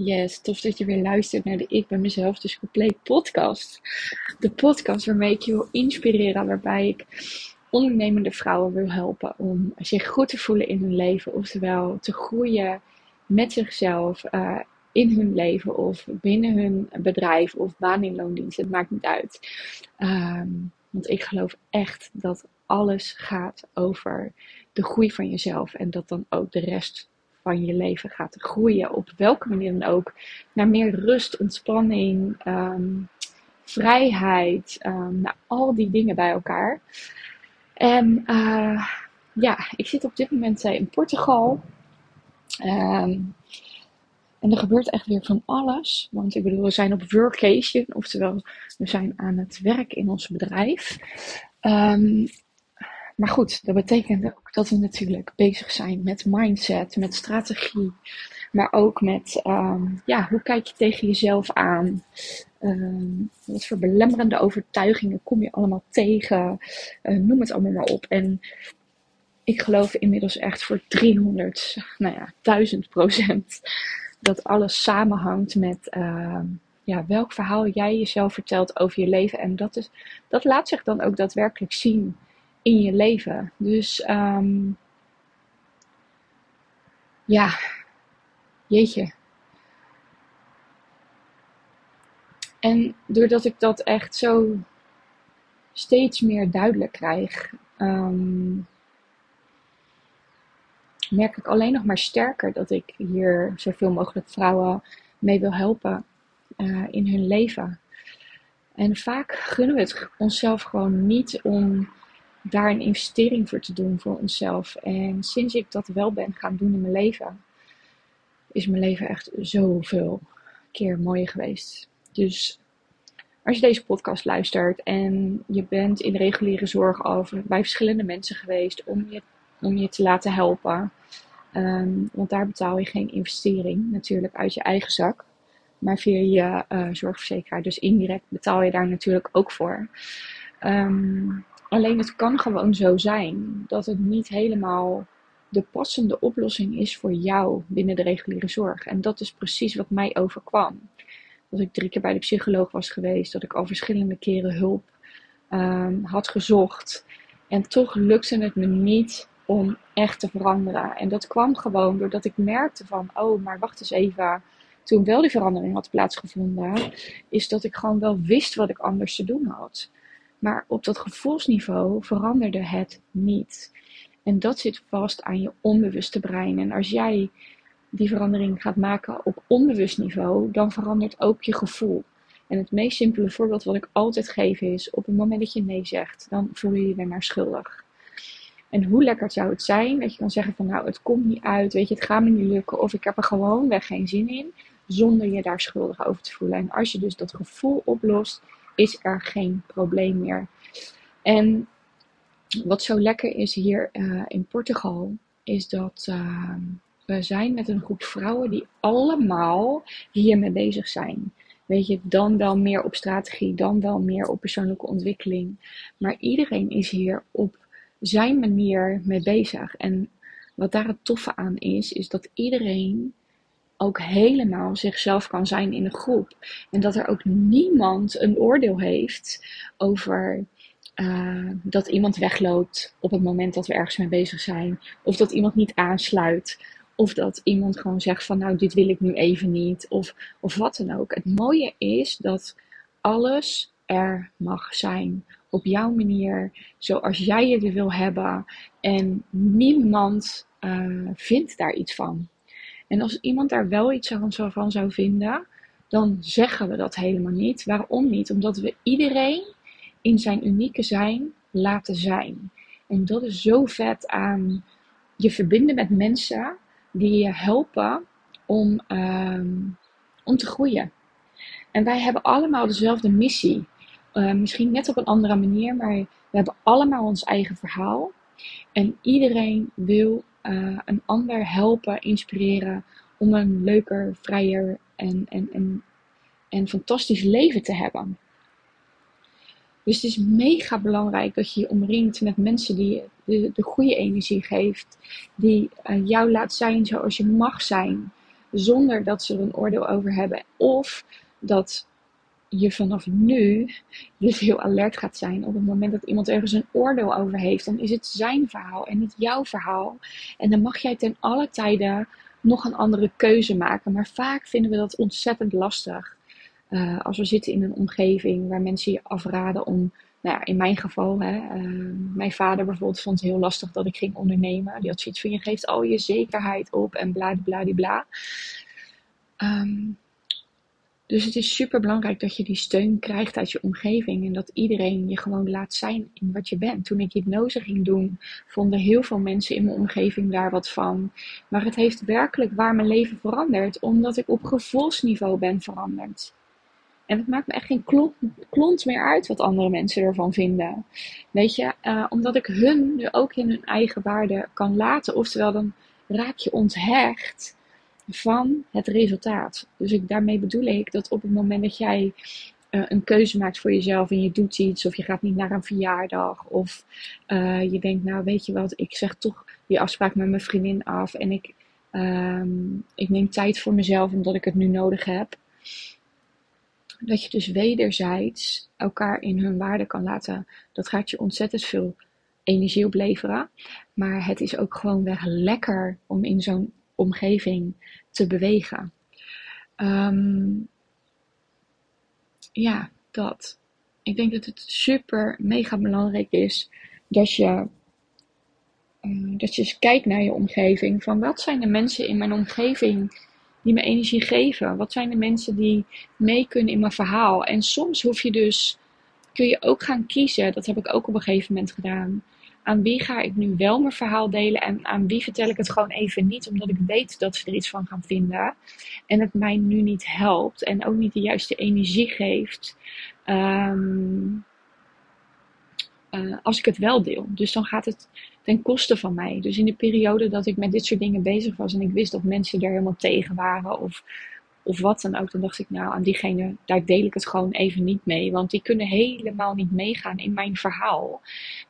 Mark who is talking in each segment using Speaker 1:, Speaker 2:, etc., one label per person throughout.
Speaker 1: Yes, tof dat je weer luistert naar de Ik ben mezelf dus compleet podcast. De podcast waarmee ik je wil inspireren, waarbij ik ondernemende vrouwen wil helpen om zich goed te voelen in hun leven, oftewel te groeien met zichzelf uh, in hun leven of binnen hun bedrijf of baan in loondienst. Het maakt niet uit. Um, want ik geloof echt dat alles gaat over de groei van jezelf en dat dan ook de rest van je leven gaat groeien. Op welke manier dan ook. Naar meer rust, ontspanning, ehm, vrijheid. Um, al die dingen bij elkaar. En uh, ja, ik zit op dit moment uh, in Portugal. Um, en er gebeurt echt weer van alles. Want ik bedoel, we zijn op workation. Oftewel, we zijn aan het werk in ons bedrijf. Maar goed, dat betekent ook dat we natuurlijk bezig zijn met mindset, met strategie. Maar ook met, um, ja, hoe kijk je tegen jezelf aan? Um, wat voor belemmerende overtuigingen kom je allemaal tegen? Uh, noem het allemaal maar op. En ik geloof inmiddels echt voor 300, nou ja, 1000 procent dat alles samenhangt met uh, ja, welk verhaal jij jezelf vertelt over je leven. En dat, is, dat laat zich dan ook daadwerkelijk zien in je leven. Dus um, ja, jeetje. En doordat ik dat echt zo steeds meer duidelijk krijg, um, merk ik alleen nog maar sterker dat ik hier zoveel mogelijk vrouwen mee wil helpen uh, in hun leven. En vaak gunnen we het onszelf gewoon niet om daar een investering voor te doen voor onszelf. En sinds ik dat wel ben gaan doen in mijn leven, is mijn leven echt zoveel keer mooier geweest. Dus als je deze podcast luistert en je bent in reguliere zorg over bij verschillende mensen geweest om je, om je te laten helpen. Ehm, want daar betaal je geen investering natuurlijk uit je eigen zak. Maar via je uh, zorgverzekeraar. Dus indirect betaal je daar natuurlijk ook voor. Um, Alleen het kan gewoon zo zijn dat het niet helemaal de passende oplossing is voor jou binnen de reguliere zorg. En dat is precies wat mij overkwam. Dat ik drie keer bij de psycholoog was geweest, dat ik al verschillende keren hulp um, had gezocht. En toch lukte het me niet om echt te veranderen. En dat kwam gewoon doordat ik merkte van, oh, maar wacht eens even. Toen wel die verandering had plaatsgevonden, is dat ik gewoon wel wist wat ik anders te doen had. Maar op dat gevoelsniveau veranderde het niet. En dat zit vast aan je onbewuste brein. En als jij die verandering gaat maken op onbewust niveau, dan verandert ook je gevoel. En het meest simpele voorbeeld wat ik altijd geef is: op het moment dat je nee zegt, dan voel je je weer naar schuldig. En hoe lekker zou het zijn dat je kan zeggen van nou, het komt niet uit, weet je, het gaat me niet lukken of ik heb er gewoon weg geen zin in, zonder je daar schuldig over te voelen. En als je dus dat gevoel oplost, is er geen probleem meer. En wat zo lekker is hier uh, in Portugal, is dat uh, we zijn met een groep vrouwen die allemaal hiermee bezig zijn. Weet je, dan wel meer op strategie, dan wel meer op persoonlijke ontwikkeling. Maar iedereen is hier op zijn manier mee bezig. En wat daar het toffe aan is, is dat iedereen ook helemaal zichzelf kan zijn in een groep. En dat er ook niemand een oordeel heeft over uh, dat iemand wegloopt op het moment dat we ergens mee bezig zijn. Of dat iemand niet aansluit. Of dat iemand gewoon zegt van nou dit wil ik nu even niet. Of, of wat dan ook. Het mooie is dat alles er mag zijn. Op jouw manier, zoals jij het wil hebben. En niemand uh, vindt daar iets van. En als iemand daar wel iets van zou vinden, dan zeggen we dat helemaal niet. Waarom niet? Omdat we iedereen in zijn unieke zijn laten zijn. En dat is zo vet aan je verbinden met mensen die je helpen om, uh, om te groeien. En wij hebben allemaal dezelfde missie. Uh, misschien net op een andere manier, maar we hebben allemaal ons eigen verhaal. En iedereen wil uh, een ander helpen, inspireren om een leuker, vrijer en, en, en, en fantastisch leven te hebben. Dus het is mega belangrijk dat je je omringt met mensen die de, de goede energie geeft, die uh, jou laat zijn zoals je mag zijn. zonder dat ze er een oordeel over hebben. Of dat je vanaf nu dus heel alert gaat zijn. Op het moment dat iemand ergens een oordeel over heeft, dan is het zijn verhaal en niet jouw verhaal. En dan mag jij ten alle tijden nog een andere keuze maken. Maar vaak vinden we dat ontzettend lastig. Uh, als we zitten in een omgeving waar mensen je afraden om, nou ja, in mijn geval, hè, uh, mijn vader bijvoorbeeld vond het heel lastig dat ik ging ondernemen. Die had zoiets van, je geeft al je zekerheid op en bla bla bla bla. Um, dus het is super belangrijk dat je die steun krijgt uit je omgeving en dat iedereen je gewoon laat zijn in wat je bent. Toen ik hypnose ging doen, vonden heel veel mensen in mijn omgeving daar wat van. Maar het heeft werkelijk waar mijn leven veranderd, omdat ik op gevoelsniveau ben veranderd. En het maakt me echt geen klont, meer uit wat andere mensen ervan vinden. Weet je, uh, omdat ik hun ook in hun eigen waarde kan laten. Oftewel, dan raak je onthecht van het resultaat. Dus ik, daarmee bedoel ik dat op het moment dat jij uh, een keuze maakt voor jezelf en je doet iets, of je gaat niet naar een verjaardag, of uh, je denkt, nou weet je wat, ik zeg toch die afspraak met mijn vriendin af en ik, um, ik neem tijd voor mezelf omdat ik het nu nodig heb. Dat je dus wederzijds elkaar in hun waarde kan laten, dat gaat je ontzettend veel energie opleveren. Maar het is ook gewoon weg lekker om in zo'n omgeving te bewegen. Um, ja, dat. Ik denk dat het super mega belangrijk is dat je, uh, dat je eens kijkt naar je omgeving. Van wat zijn de mensen in mijn omgeving die me energie geven? Wat zijn de mensen die mee kunnen in mijn verhaal? En soms hoef je dus, kun je ook gaan kiezen. Dat heb ik ook op een gegeven moment gedaan aan wie ga ik nu wel mijn verhaal delen en aan wie vertel ik het gewoon even niet, omdat ik weet dat ze er iets van gaan vinden en het mij nu niet helpt en ook niet de juiste energie geeft. Ehm, eh, als ik het wel deel. Dus dan gaat het ten koste van mij. Dus in de periode dat ik met dit soort dingen bezig was en ik wist dat mensen er helemaal tegen waren of of wat dan ook, dan dacht ik, nou, aan diegene, daar deel ik het gewoon even niet mee. Want die kunnen helemaal niet meegaan in mijn verhaal.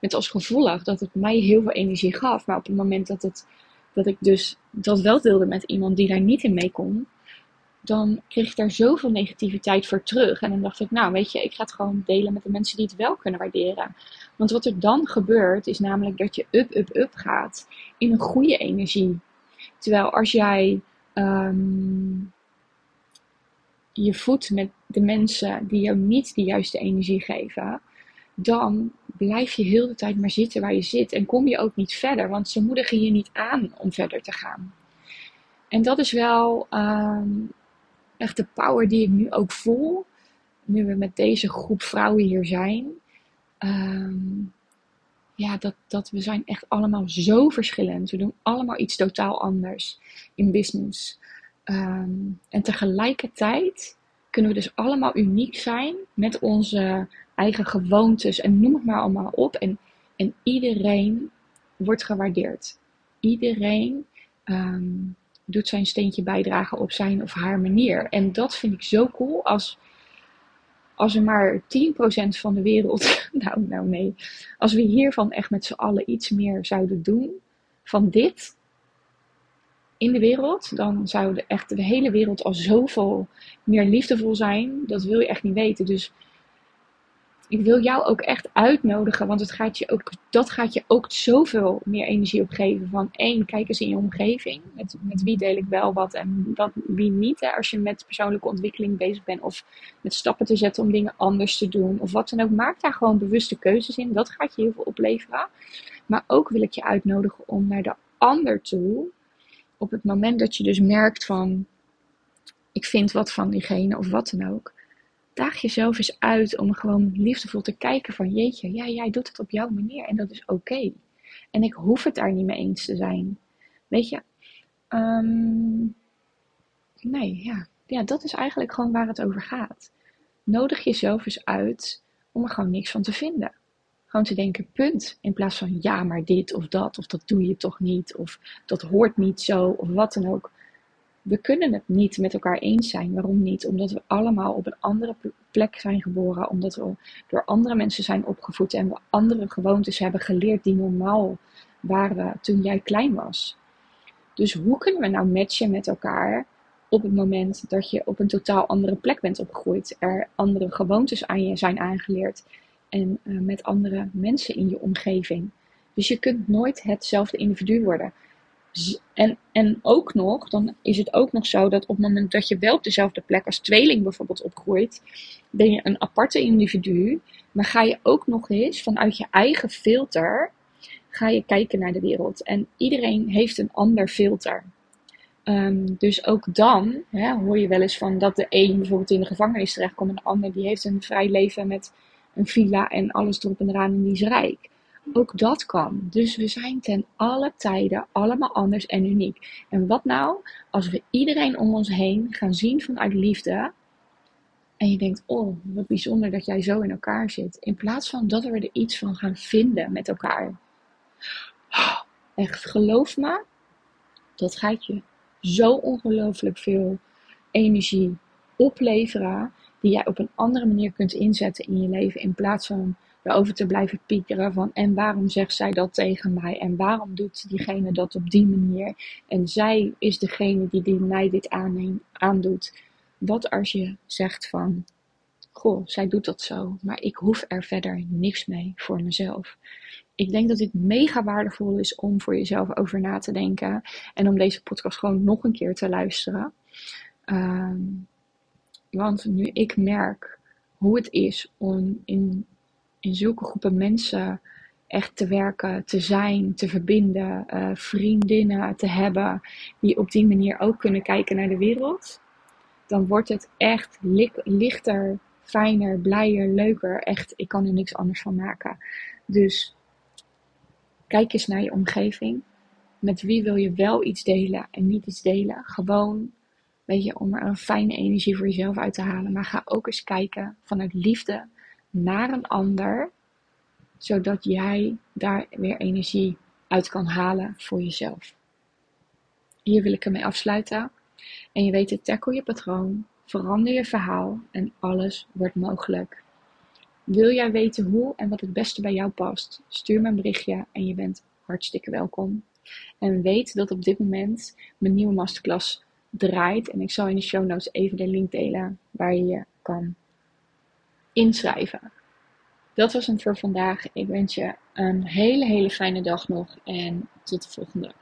Speaker 1: Met als gevolg dat het mij heel veel energie gaf. Maar op het moment dat, het, dat ik dus dat wel deelde met iemand die daar niet in mee kon, dan kreeg ik daar zoveel negativiteit voor terug. En dan dacht ik, nou, weet je, ik ga het gewoon delen met de mensen die het wel kunnen waarderen. Want wat er dan gebeurt, is namelijk dat je up, up, up gaat in een goede energie. Terwijl als jij. Um, je voedt met de mensen die jou niet de juiste energie geven, dan blijf je heel de tijd maar zitten waar je zit en kom je ook niet verder, want ze moedigen je niet aan om verder te gaan. En dat is wel ehm, echt de power die ik nu ook voel, nu we met deze groep vrouwen hier zijn. Ehm, ja, dat, dat we zijn echt allemaal zo verschillend. We doen allemaal iets totaal anders in business. Ehm, en tegelijkertijd kunnen we dus allemaal uniek zijn met onze eigen gewoontes en noem het maar allemaal op. En, en iedereen wordt gewaardeerd. Iedereen ehm, doet zijn steentje bijdragen op zijn of haar manier. En dat vind ik zo cool als, als er maar 10% van de wereld, nou, nou nee, als we hiervan echt met z'n allen iets meer zouden doen, van dit, in de wereld, dan zou de, echt de hele wereld al zoveel meer liefdevol zijn. Dat wil je echt niet weten. Dus ik wil jou ook echt uitnodigen, want het gaat je ook, dat gaat je ook zoveel meer energie opgeven. Van één, kijk eens in je omgeving. Met, met wie deel ik wel wat en wat, wie niet. Hè, als je met persoonlijke ontwikkeling bezig bent of met stappen te zetten om dingen anders te doen. Of wat dan ook. Maak daar gewoon bewuste keuzes in. Dat gaat je heel veel opleveren. Maar ook wil ik je uitnodigen om naar de ander toe op het moment dat je dus merkt van, ik vind wat van diegene of wat dan ook, daag jezelf eens uit om gewoon liefdevol te kijken van, jeetje, ja, jij doet het op jouw manier en dat is oké. En ik hoef het daar niet mee eens te zijn. Weet je, ehm, nee, ja. ja, dat is eigenlijk gewoon waar het over gaat. Nodig jezelf eens uit om er gewoon niks van te vinden. Gewoon te denken, punt. In plaats van ja, maar dit of dat, of dat doe je toch niet, of dat hoort niet zo, of wat dan ook. We kunnen het niet met elkaar eens zijn. Waarom niet? Omdat we allemaal op een andere plek zijn geboren, omdat we door andere mensen zijn opgevoed en we andere gewoontes hebben geleerd die normaal waren toen jij klein was. Dus hoe kunnen we nou matchen met elkaar op het moment dat je op een totaal andere plek bent opgegroeid. Er andere gewoontes aan je zijn aangeleerd. En uh, met andere mensen in je omgeving. Dus je kunt nooit hetzelfde individu worden. En, en ook nog, dan is het ook nog zo dat op het moment dat je wel op dezelfde plek als tweeling bijvoorbeeld opgroeit, ben je een aparte individu. Maar ga je ook nog eens vanuit je eigen filter, ga je kijken naar de wereld. En iedereen heeft een ander filter. Um, dus ook dan hè, hoor je wel eens van dat de een bijvoorbeeld in de gevangenis terechtkomt en de ander die heeft een vrij leven met een villa en alles erop en eraan en die is rijk. Ook dat kan. Dus we zijn ten alle tijden allemaal anders en uniek. En wat nou als we iedereen om ons heen gaan zien vanuit liefde en je denkt, oh, wat bijzonder dat jij zo in elkaar zit. In plaats van dat we er iets van gaan vinden met elkaar. Echt, geloof me, dat gaat je zo ongelooflijk veel energie opleveren. Die jij op een andere manier kunt inzetten in je leven. In plaats van erover te blijven piekeren van en waarom zegt zij dat tegen mij en waarom doet diegene dat op die manier en zij is degene die, die mij dit aandoet. Wat als je zegt van, goh, zij doet dat zo, maar ik hoef er verder niks mee voor mezelf. Ik denk dat dit mega waardevol is om voor jezelf over na te denken en om deze podcast gewoon nog een keer te luisteren. Ehm, want nu ik merk hoe het is om in, in zulke groepen mensen echt te werken, te zijn, te verbinden, uh, vriendinnen te hebben die op die manier ook kunnen kijken naar de wereld dan wordt het echt lichter, fijner, blijer, leuker. Echt, ik kan er niks anders van maken. Dus kijk eens naar je omgeving. Met wie wil je wel iets delen en niet iets delen? Gewoon, weet je, om er een fijne energie voor jezelf uit te halen. Maar ga ook eens kijken vanuit liefde naar een ander, zodat jij daar weer energie uit kan halen voor jezelf. Hier wil ik ermee afsluiten. En je weet het, tackle je patroon, verander je verhaal en alles wordt mogelijk. Wil jij weten hoe en wat het beste bij jou past? Stuur me een berichtje en je bent hartstikke welkom. En weet dat op dit moment mijn nieuwe masterclass draait. En ik zal in de show notes even de link delen waar je je kan inschrijven. Dat was het voor vandaag. Ik wens je een hele, hele fijne dag nog en tot de volgende.